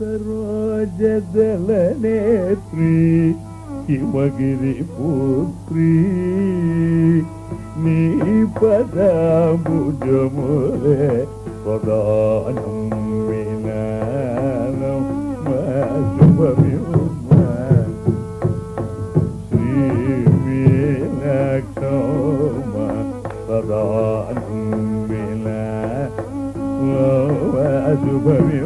ಸರೋಜದಲ ನೇತ್ರಿ ಕಿಮಗಿರಿ ಪುತ್ರಿ ನೀ ಪದ ಭುಜಮುಲೆ ಪದಾನಮ್ಮಿನ ಶುಭವಿವು శుభమే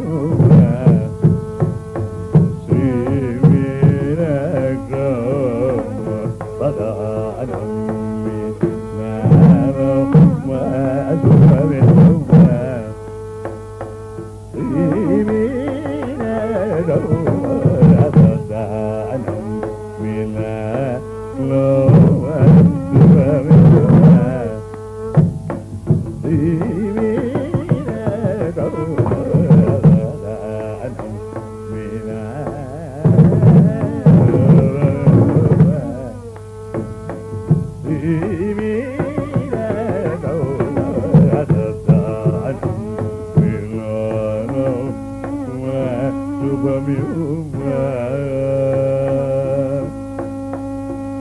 go.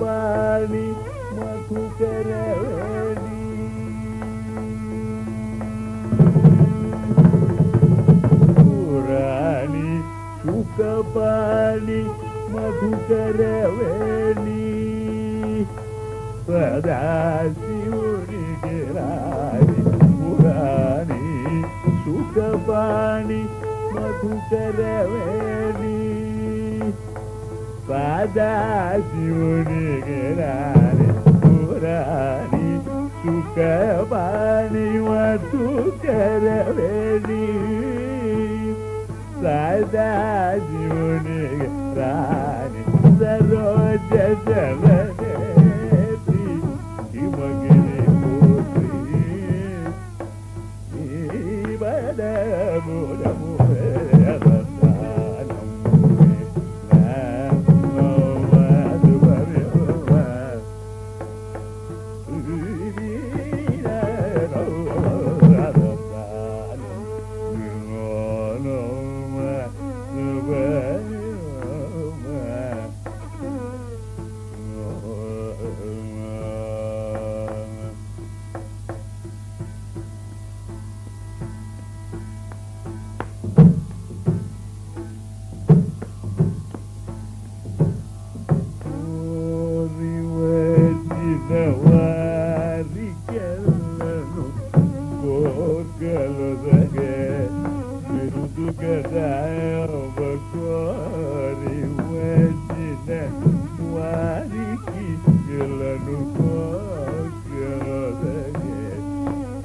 पाणि मधुकरवी Puri सुखपारि मधुकरवी पदाुकरवी Pada Jiuni Gerani Purani Sukabani Watu Kerevedi Pada Jiuni Gerani Saroja Jalanetri Imagini Kutri Ibadamu Namu Ebu ಕಲುದಗ ಬಿರುದುಗದ ಬಕೋರಿ ವಜಿನ ವಾರಿಕಿ ಎಲ್ಲನು ಕೋಕರದಗ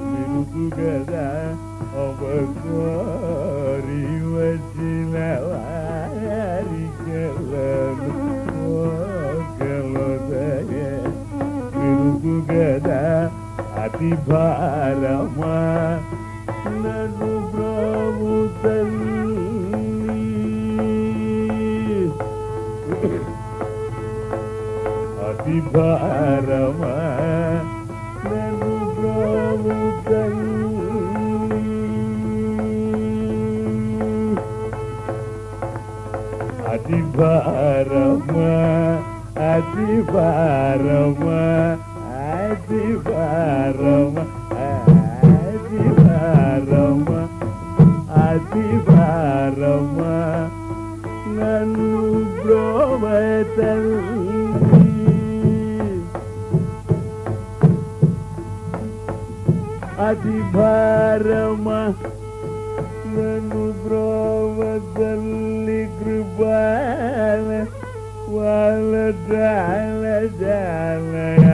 ಬಿರುದುಗದ ಬಕೋರಿ ವಜಿನ ವಾರಿಕೆಲ್ಲನು ಕೋಕರದಗ ಬಿರುದುಗದ ಅತಿ ಭಾರಮ ब्री बार्म अॼु बारि ಅತಿಭಾರಮ ನನ್ನು ಪ್ರೋಮದಲ್ಲಿ ಕೃಪಾಲ ವಾಲ ಜಾಲ ಜಾಲ